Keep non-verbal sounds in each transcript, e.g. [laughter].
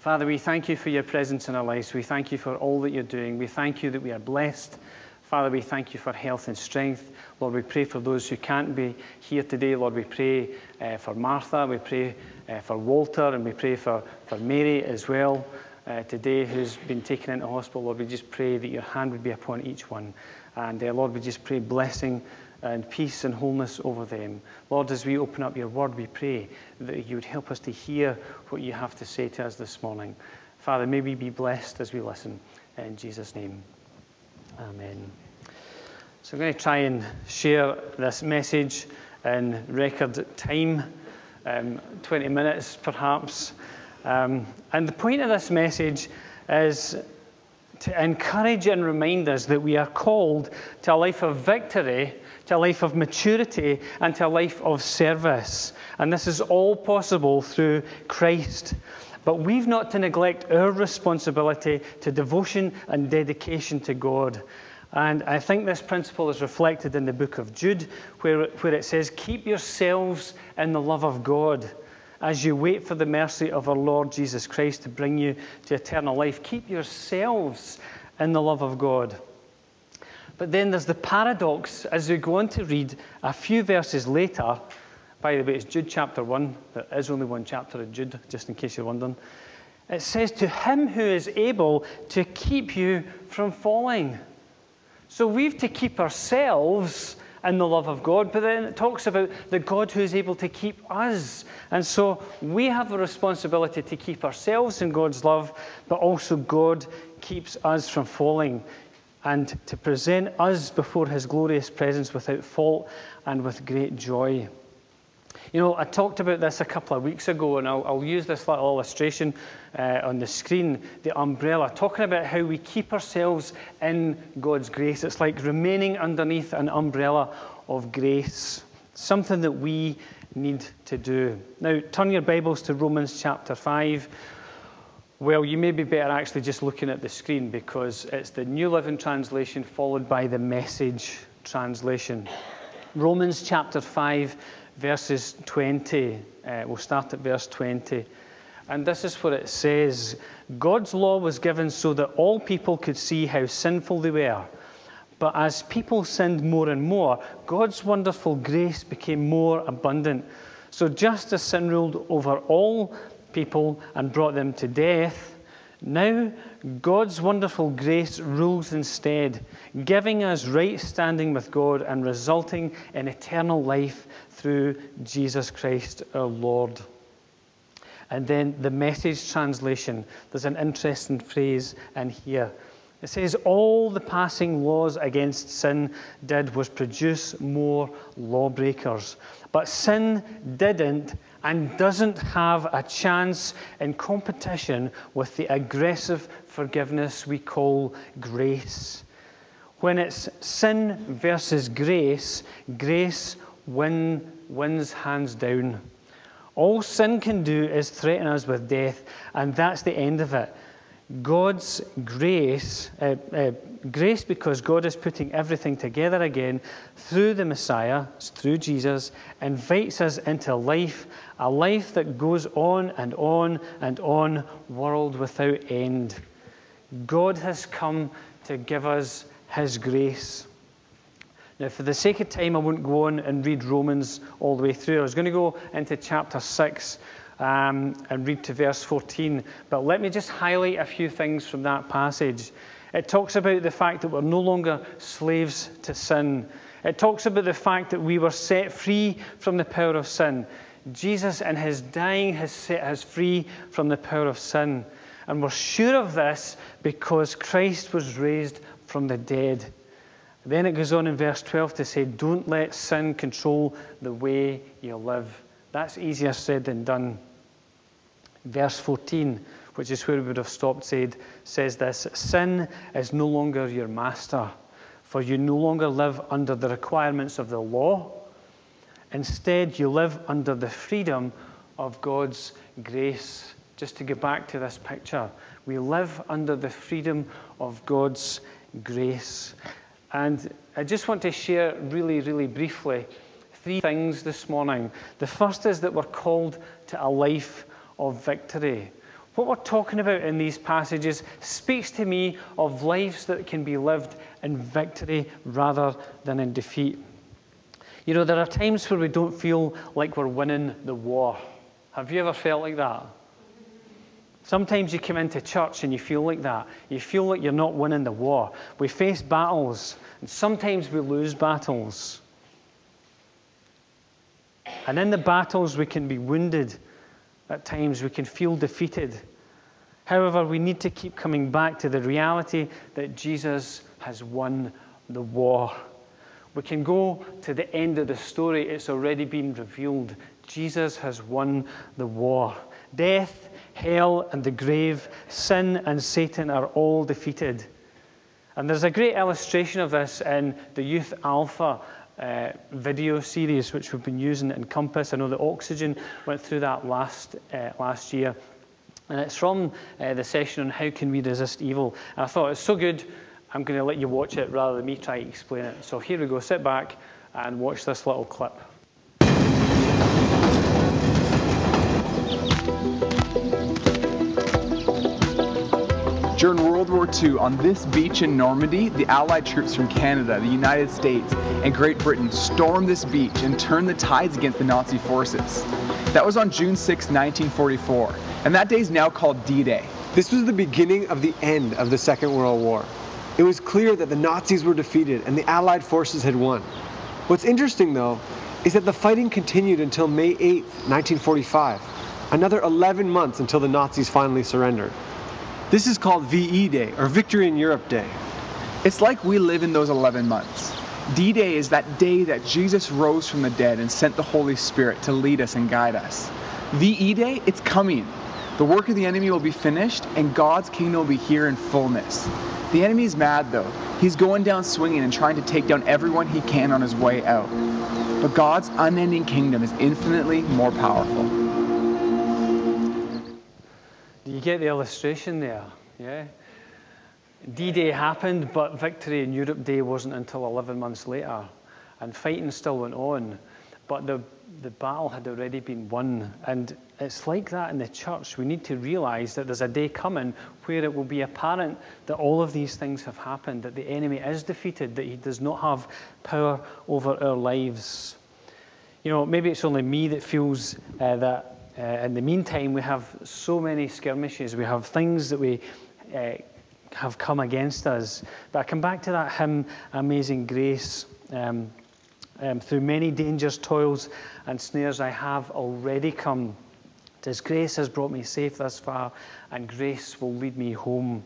Father, we thank you for your presence in our lives. We thank you for all that you're doing. We thank you that we are blessed. Father, we thank you for health and strength. Lord, we pray for those who can't be here today. Lord, we pray uh, for Martha. We pray uh, for Walter. And we pray for, for Mary as well uh, today, who's been taken into hospital. Lord, we just pray that your hand would be upon each one. And uh, Lord, we just pray blessing and peace and wholeness over them. Lord, as we open up your word, we pray that you would help us to hear what you have to say to us this morning. Father, may we be blessed as we listen. In Jesus' name, amen. So I'm going to try and share this message in record time, um, 20 minutes perhaps. Um, and the point of this message is to encourage and remind us that we are called to a life of victory, to a life of maturity, and to a life of service. And this is all possible through Christ. But we've not to neglect our responsibility to devotion and dedication to God. And I think this principle is reflected in the book of Jude, where, where it says, Keep yourselves in the love of God as you wait for the mercy of our Lord Jesus Christ to bring you to eternal life. Keep yourselves in the love of God. But then there's the paradox as we go on to read a few verses later. By the way, it's Jude chapter 1. There is only one chapter of Jude, just in case you're wondering. It says, To him who is able to keep you from falling. So we've to keep ourselves in the love of God, but then it talks about the God who is able to keep us. And so we have a responsibility to keep ourselves in God's love, but also God keeps us from falling and to present us before his glorious presence without fault and with great joy. You know, I talked about this a couple of weeks ago, and I'll, I'll use this little illustration uh, on the screen the umbrella, talking about how we keep ourselves in God's grace. It's like remaining underneath an umbrella of grace, something that we need to do. Now, turn your Bibles to Romans chapter 5. Well, you may be better actually just looking at the screen because it's the New Living Translation followed by the Message Translation. Romans chapter 5 verses 20. Uh, we'll start at verse 20. And this is what it says God's law was given so that all people could see how sinful they were. But as people sinned more and more, God's wonderful grace became more abundant. So just as sin ruled over all people and brought them to death, now God's wonderful grace rules instead, giving us right standing with God and resulting in eternal life through Jesus Christ our Lord. And then the message translation, there's an interesting phrase in here. It says, All the passing laws against sin did was produce more lawbreakers. But sin didn't and doesn't have a chance in competition with the aggressive forgiveness we call grace. When it's sin versus grace, grace win, wins hands down. All sin can do is threaten us with death, and that's the end of it. God's grace, uh, uh, grace because God is putting everything together again through the Messiah, through Jesus, invites us into life, a life that goes on and on and on, world without end. God has come to give us His grace. Now, for the sake of time, I won't go on and read Romans all the way through. I was going to go into chapter 6 um, and read to verse 14, but let me just highlight a few things from that passage. It talks about the fact that we're no longer slaves to sin. It talks about the fact that we were set free from the power of sin. Jesus, in his dying, has set us free from the power of sin. And we're sure of this because Christ was raised from the dead. Then it goes on in verse 12 to say, Don't let sin control the way you live. That's easier said than done. Verse 14, which is where we would have stopped, said, says this Sin is no longer your master, for you no longer live under the requirements of the law. Instead, you live under the freedom of God's grace. Just to get back to this picture, we live under the freedom of God's grace. And I just want to share really, really briefly three things this morning. The first is that we're called to a life of victory. What we're talking about in these passages speaks to me of lives that can be lived in victory rather than in defeat. You know, there are times where we don't feel like we're winning the war. Have you ever felt like that? Sometimes you come into church and you feel like that. You feel like you're not winning the war. We face battles, and sometimes we lose battles. And in the battles, we can be wounded. At times, we can feel defeated. However, we need to keep coming back to the reality that Jesus has won the war. We can go to the end of the story, it's already been revealed. Jesus has won the war. Death, hell, and the grave, sin and Satan are all defeated. And there's a great illustration of this in the Youth Alpha uh, video series, which we've been using in Compass. I know that Oxygen went through that last, uh, last year. And it's from uh, the session on how can we resist evil. And I thought it's so good, I'm going to let you watch it rather than me try to explain it. So here we go. Sit back and watch this little clip. During World War II, on this beach in Normandy, the Allied troops from Canada, the United States, and Great Britain stormed this beach and turned the tides against the Nazi forces. That was on June 6, 1944, and that day is now called D-Day. This was the beginning of the end of the Second World War. It was clear that the Nazis were defeated and the Allied forces had won. What's interesting, though, is that the fighting continued until May 8, 1945, another 11 months until the Nazis finally surrendered. This is called VE Day, or Victory in Europe Day. It's like we live in those 11 months. D Day is that day that Jesus rose from the dead and sent the Holy Spirit to lead us and guide us. VE Day, it's coming. The work of the enemy will be finished, and God's kingdom will be here in fullness. The enemy is mad, though. He's going down swinging and trying to take down everyone he can on his way out. But God's unending kingdom is infinitely more powerful. You get the illustration there, yeah? D Day happened, but Victory in Europe Day wasn't until 11 months later. And fighting still went on, but the, the battle had already been won. And it's like that in the church. We need to realize that there's a day coming where it will be apparent that all of these things have happened, that the enemy is defeated, that he does not have power over our lives. You know, maybe it's only me that feels uh, that uh, in the meantime, we have so many skirmishes. We have things that we uh, have come against us. But I come back to that hymn, Amazing Grace. Um, um, through many dangers, toils, and snares, I have already come. His grace has brought me safe thus far, and grace will lead me home.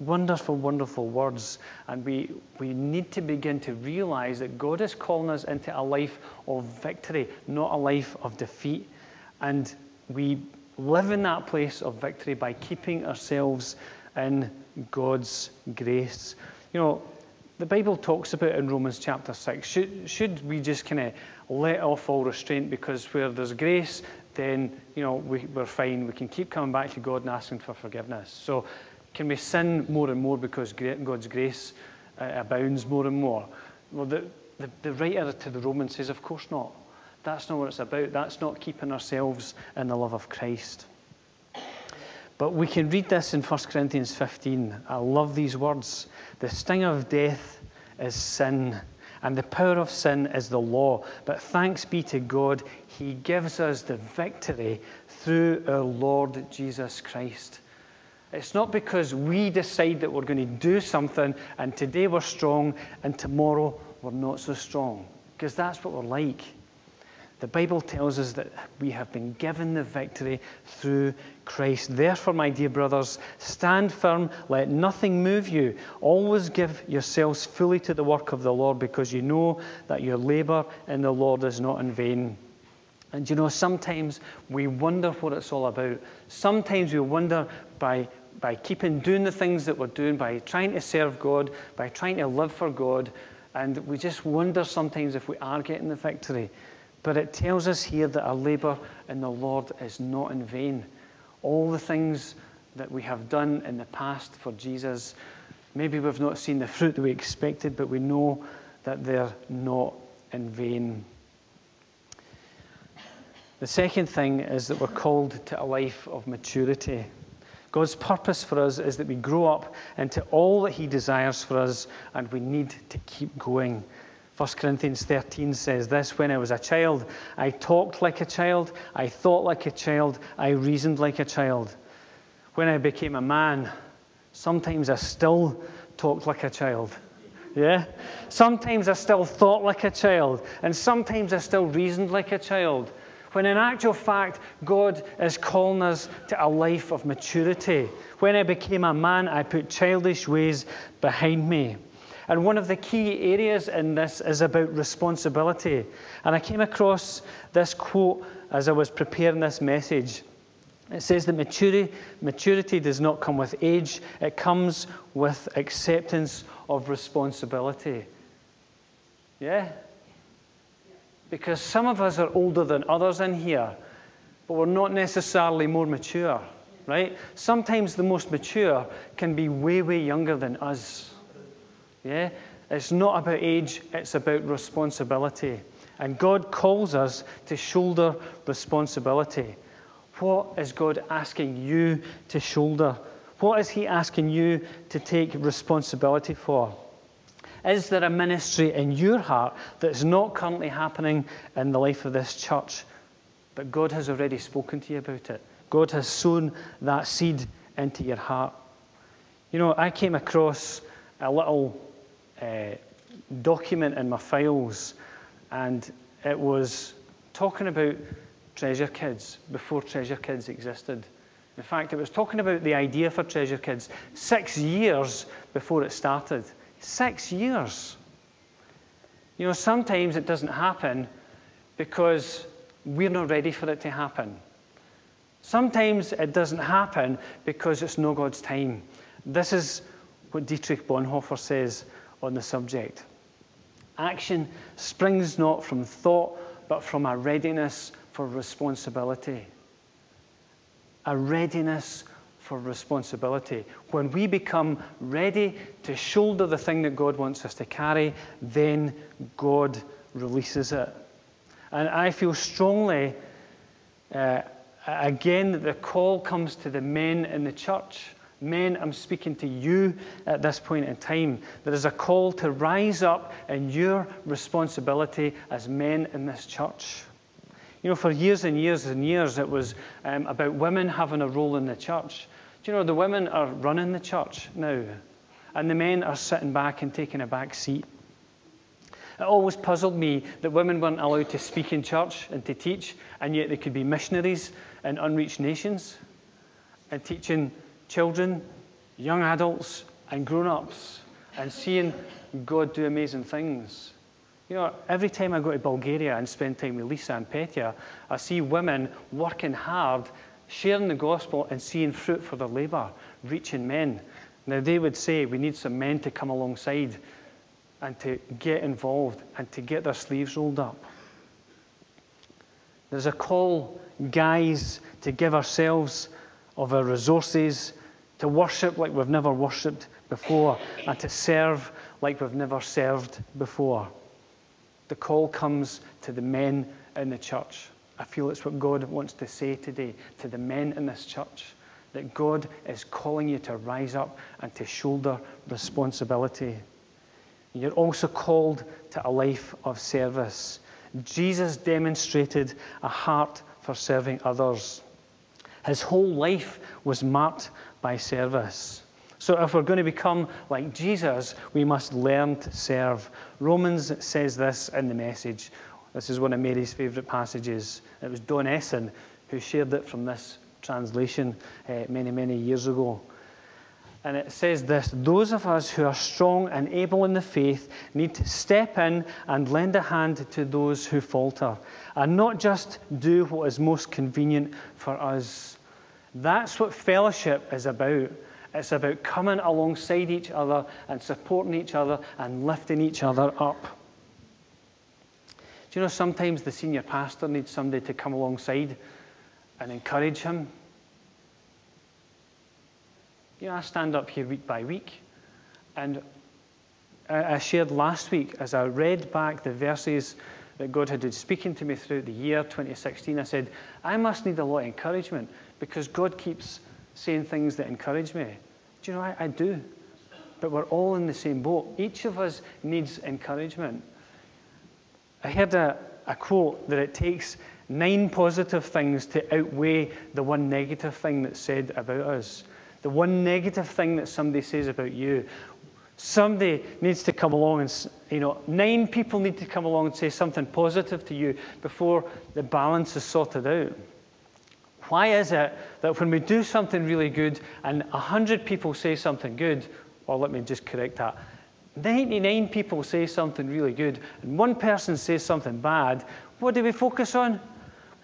Wonderful, wonderful words. And we, we need to begin to realize that God is calling us into a life of victory, not a life of defeat. And we live in that place of victory by keeping ourselves in God's grace. You know, the Bible talks about in Romans chapter 6. Should, should we just kind of let off all restraint because where there's grace, then, you know, we, we're fine. We can keep coming back to God and asking for forgiveness. So, can we sin more and more because God's grace uh, abounds more and more? Well, the, the, the writer to the Romans says, of course not. That's not what it's about. That's not keeping ourselves in the love of Christ. But we can read this in 1 Corinthians 15. I love these words. The sting of death is sin, and the power of sin is the law. But thanks be to God, He gives us the victory through our Lord Jesus Christ. It's not because we decide that we're going to do something and today we're strong and tomorrow we're not so strong, because that's what we're like. The Bible tells us that we have been given the victory through Christ. Therefore, my dear brothers, stand firm, let nothing move you. Always give yourselves fully to the work of the Lord, because you know that your labor in the Lord is not in vain. And you know, sometimes we wonder what it's all about. Sometimes we wonder by, by keeping doing the things that we're doing, by trying to serve God, by trying to live for God, and we just wonder sometimes if we are getting the victory. But it tells us here that our labour in the Lord is not in vain. All the things that we have done in the past for Jesus, maybe we've not seen the fruit that we expected, but we know that they're not in vain. The second thing is that we're called to a life of maturity. God's purpose for us is that we grow up into all that He desires for us, and we need to keep going. 1 Corinthians 13 says this When I was a child, I talked like a child, I thought like a child, I reasoned like a child. When I became a man, sometimes I still talked like a child. Yeah? Sometimes I still thought like a child, and sometimes I still reasoned like a child. When in actual fact, God is calling us to a life of maturity. When I became a man, I put childish ways behind me. And one of the key areas in this is about responsibility. And I came across this quote as I was preparing this message. It says that maturity, maturity does not come with age, it comes with acceptance of responsibility. Yeah? Because some of us are older than others in here, but we're not necessarily more mature, right? Sometimes the most mature can be way, way younger than us. Yeah? It's not about age, it's about responsibility. And God calls us to shoulder responsibility. What is God asking you to shoulder? What is He asking you to take responsibility for? Is there a ministry in your heart that's not currently happening in the life of this church, but God has already spoken to you about it? God has sown that seed into your heart. You know, I came across a little uh, document in my files, and it was talking about Treasure Kids before Treasure Kids existed. In fact, it was talking about the idea for Treasure Kids six years before it started. Six years. You know, sometimes it doesn't happen because we're not ready for it to happen. Sometimes it doesn't happen because it's no God's time. This is what Dietrich Bonhoeffer says on the subject. Action springs not from thought, but from a readiness for responsibility. A readiness for responsibility. When we become ready to shoulder the thing that God wants us to carry, then God releases it. And I feel strongly, uh, again, that the call comes to the men in the church. Men, I'm speaking to you at this point in time. There is a call to rise up in your responsibility as men in this church. You know, for years and years and years, it was um, about women having a role in the church. Do you know, the women are running the church now, and the men are sitting back and taking a back seat. It always puzzled me that women weren't allowed to speak in church and to teach, and yet they could be missionaries in unreached nations and teaching children, young adults, and grown ups, and seeing God do amazing things. You know, every time I go to Bulgaria and spend time with Lisa and Petya, I see women working hard, sharing the gospel and seeing fruit for their labour, reaching men. Now, they would say we need some men to come alongside and to get involved and to get their sleeves rolled up. There's a call, guys, to give ourselves of our resources, to worship like we've never worshipped before, and to serve like we've never served before. The call comes to the men in the church. I feel it's what God wants to say today to the men in this church that God is calling you to rise up and to shoulder responsibility. You're also called to a life of service. Jesus demonstrated a heart for serving others. His whole life was marked by service. So, if we're going to become like Jesus, we must learn to serve. Romans says this in the message. This is one of Mary's favourite passages. It was Don Essen who shared it from this translation uh, many, many years ago. And it says this Those of us who are strong and able in the faith need to step in and lend a hand to those who falter, and not just do what is most convenient for us. That's what fellowship is about. It's about coming alongside each other and supporting each other and lifting each other up. Do you know sometimes the senior pastor needs somebody to come alongside and encourage him? You know, I stand up here week by week, and I shared last week as I read back the verses that God had been speaking to me throughout the year 2016. I said, I must need a lot of encouragement because God keeps saying things that encourage me. Do you know, I, I do. But we're all in the same boat. Each of us needs encouragement. I heard a, a quote that it takes nine positive things to outweigh the one negative thing that's said about us. The one negative thing that somebody says about you. Somebody needs to come along and, you know, nine people need to come along and say something positive to you before the balance is sorted out. Why is it that when we do something really good and 100 people say something good, or let me just correct that, 99 people say something really good and one person says something bad, what do we focus on?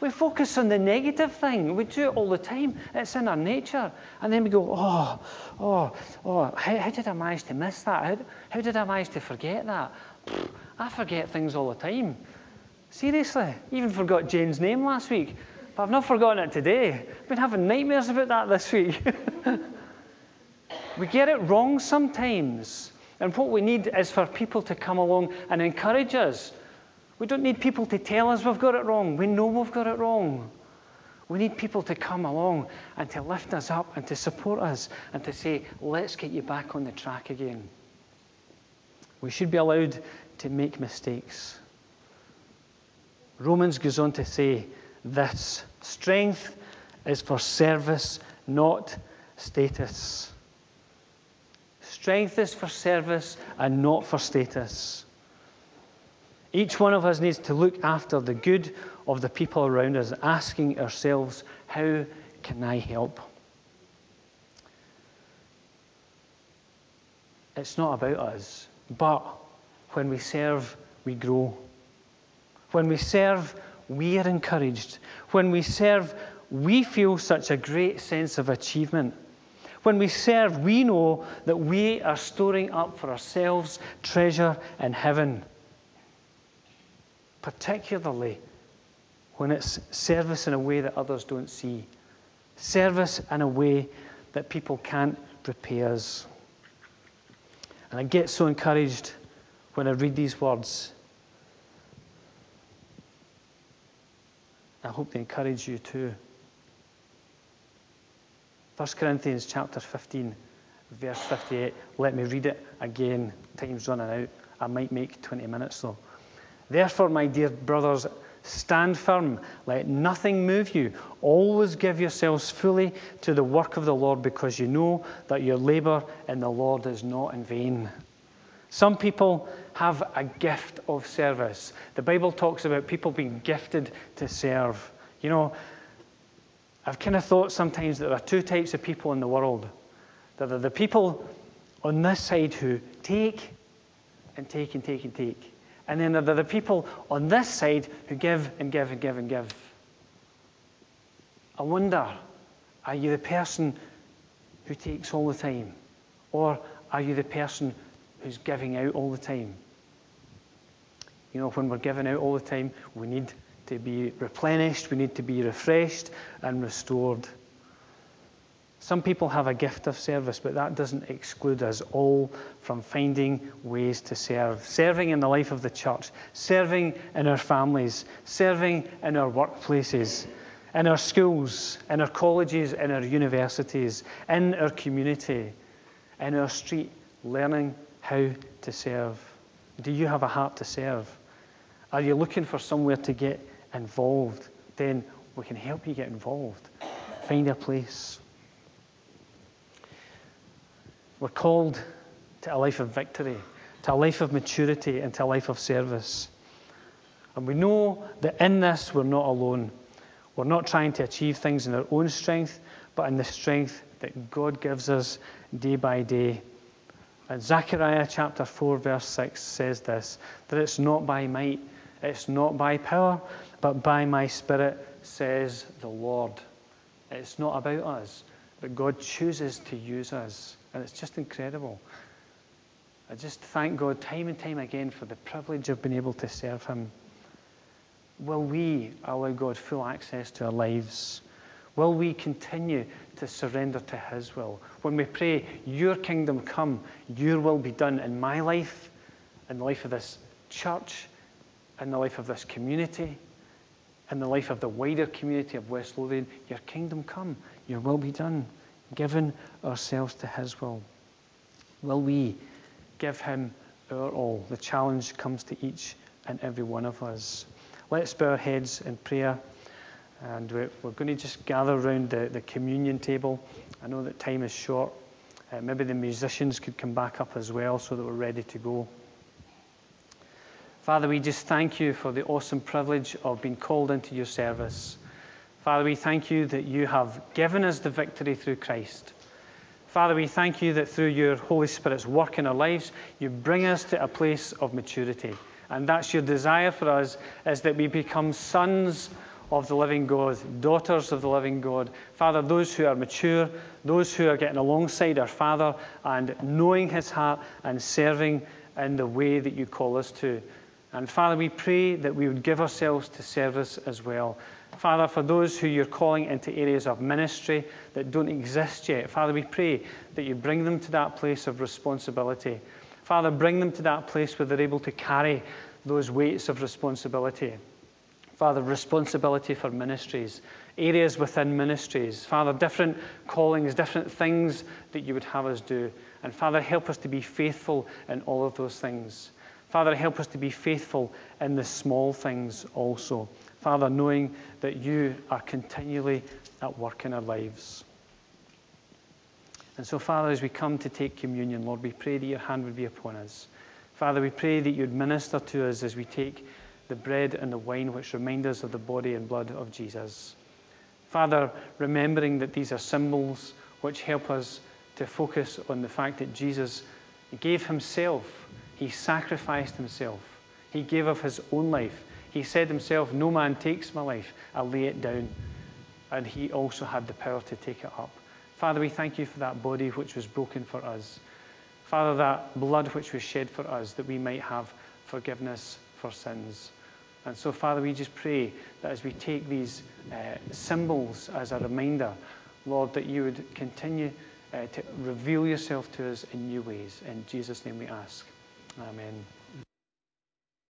We focus on the negative thing. We do it all the time. It's in our nature. And then we go, oh, oh, oh, how, how did I manage to miss that? How, how did I manage to forget that? Pfft, I forget things all the time. Seriously. Even forgot Jane's name last week. But I've not forgotten it today. I've been having nightmares about that this week. [laughs] we get it wrong sometimes. And what we need is for people to come along and encourage us. We don't need people to tell us we've got it wrong. We know we've got it wrong. We need people to come along and to lift us up and to support us and to say, let's get you back on the track again. We should be allowed to make mistakes. Romans goes on to say this strength is for service, not status. Strength is for service and not for status. Each one of us needs to look after the good of the people around us, asking ourselves, how can I help? It's not about us, but when we serve, we grow. When we serve, we are encouraged. When we serve, we feel such a great sense of achievement. When we serve, we know that we are storing up for ourselves treasure in heaven particularly when it's service in a way that others don't see, service in a way that people can't repay us. And I get so encouraged when I read these words. I hope they encourage you too. 1 Corinthians chapter 15, verse 58. Let me read it again. Time's running out. I might make 20 minutes though. Therefore, my dear brothers, stand firm. Let nothing move you. Always give yourselves fully to the work of the Lord because you know that your labor in the Lord is not in vain. Some people have a gift of service. The Bible talks about people being gifted to serve. You know, I've kind of thought sometimes that there are two types of people in the world. There are the people on this side who take and take and take and take. And then there are the people on this side who give and give and give and give. I wonder, are you the person who takes all the time? Or are you the person who's giving out all the time? You know, when we're giving out all the time, we need to be replenished, we need to be refreshed and restored. Some people have a gift of service, but that doesn't exclude us all from finding ways to serve. Serving in the life of the church, serving in our families, serving in our workplaces, in our schools, in our colleges, in our universities, in our community, in our street, learning how to serve. Do you have a heart to serve? Are you looking for somewhere to get involved? Then we can help you get involved. Find a place. We're called to a life of victory, to a life of maturity, and to a life of service. And we know that in this we're not alone. We're not trying to achieve things in our own strength, but in the strength that God gives us day by day. And Zechariah chapter 4, verse 6 says this that it's not by might, it's not by power, but by my spirit, says the Lord. It's not about us, but God chooses to use us. And it's just incredible. I just thank God time and time again for the privilege of being able to serve Him. Will we allow God full access to our lives? Will we continue to surrender to His will? When we pray, Your kingdom come, Your will be done in my life, in the life of this church, in the life of this community, in the life of the wider community of West Lothian, Your kingdom come, Your will be done. Given ourselves to His will? Will we give Him our all? The challenge comes to each and every one of us. Let's bow our heads in prayer. And we're, we're going to just gather around the, the communion table. I know that time is short. Uh, maybe the musicians could come back up as well so that we're ready to go. Father, we just thank you for the awesome privilege of being called into your service. Father, we thank you that you have given us the victory through Christ. Father, we thank you that through your Holy Spirit's work in our lives, you bring us to a place of maturity. And that's your desire for us, is that we become sons of the living God, daughters of the living God. Father, those who are mature, those who are getting alongside our Father and knowing His heart and serving in the way that you call us to. And Father, we pray that we would give ourselves to service as well. Father, for those who you're calling into areas of ministry that don't exist yet, Father, we pray that you bring them to that place of responsibility. Father, bring them to that place where they're able to carry those weights of responsibility. Father, responsibility for ministries, areas within ministries. Father, different callings, different things that you would have us do. And Father, help us to be faithful in all of those things. Father, help us to be faithful in the small things also. Father, knowing that you are continually at work in our lives. And so, Father, as we come to take communion, Lord, we pray that your hand would be upon us. Father, we pray that you'd minister to us as we take the bread and the wine, which remind us of the body and blood of Jesus. Father, remembering that these are symbols which help us to focus on the fact that Jesus gave himself, he sacrificed himself, he gave of his own life. He said himself, No man takes my life, I lay it down. And he also had the power to take it up. Father, we thank you for that body which was broken for us. Father, that blood which was shed for us, that we might have forgiveness for sins. And so, Father, we just pray that as we take these uh, symbols as a reminder, Lord, that you would continue uh, to reveal yourself to us in new ways. In Jesus' name we ask. Amen.